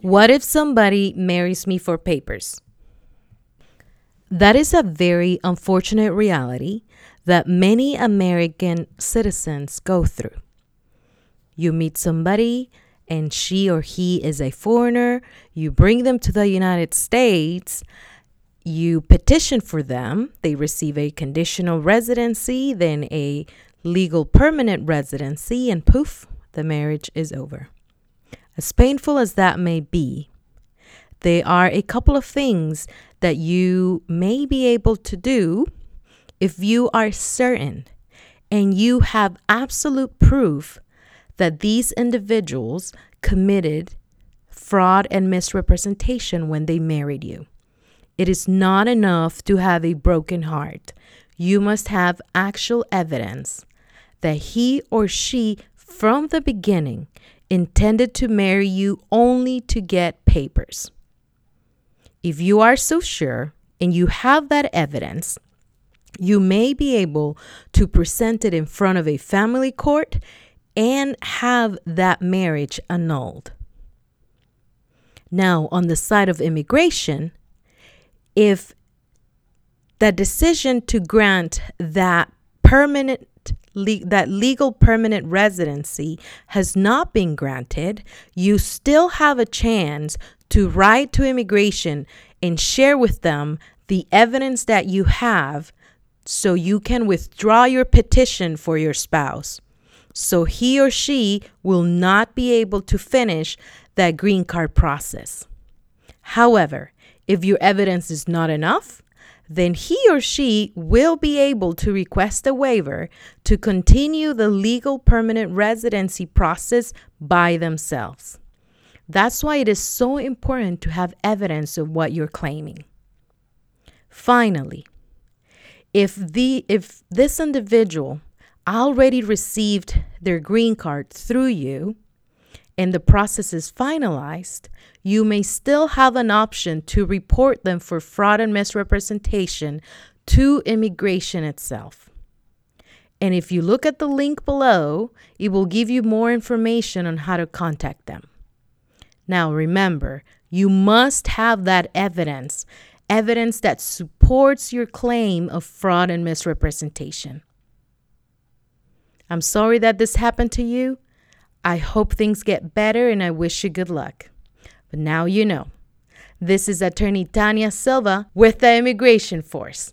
What if somebody marries me for papers? That is a very unfortunate reality that many American citizens go through. You meet somebody and she or he is a foreigner, you bring them to the United States, you petition for them, they receive a conditional residency, then a legal permanent residency, and poof, the marriage is over. As painful as that may be, there are a couple of things that you may be able to do if you are certain and you have absolute proof that these individuals committed fraud and misrepresentation when they married you. It is not enough to have a broken heart. You must have actual evidence that he or she, from the beginning, intended to marry you only to get papers. If you are so sure and you have that evidence, you may be able to present it in front of a family court and have that marriage annulled. Now, on the side of immigration, if the decision to grant that permanent le- that legal permanent residency has not been granted, you still have a chance to write to immigration and share with them the evidence that you have so you can withdraw your petition for your spouse. So he or she will not be able to finish that green card process. However, if your evidence is not enough, then he or she will be able to request a waiver to continue the legal permanent residency process by themselves. That's why it is so important to have evidence of what you're claiming. Finally, if the if this individual already received their green card through you and the process is finalized, you may still have an option to report them for fraud and misrepresentation to immigration itself. And if you look at the link below, it will give you more information on how to contact them. Now, remember, you must have that evidence, evidence that supports your claim of fraud and misrepresentation. I'm sorry that this happened to you. I hope things get better and I wish you good luck. But now you know. This is attorney Tanya Silva with the Immigration Force.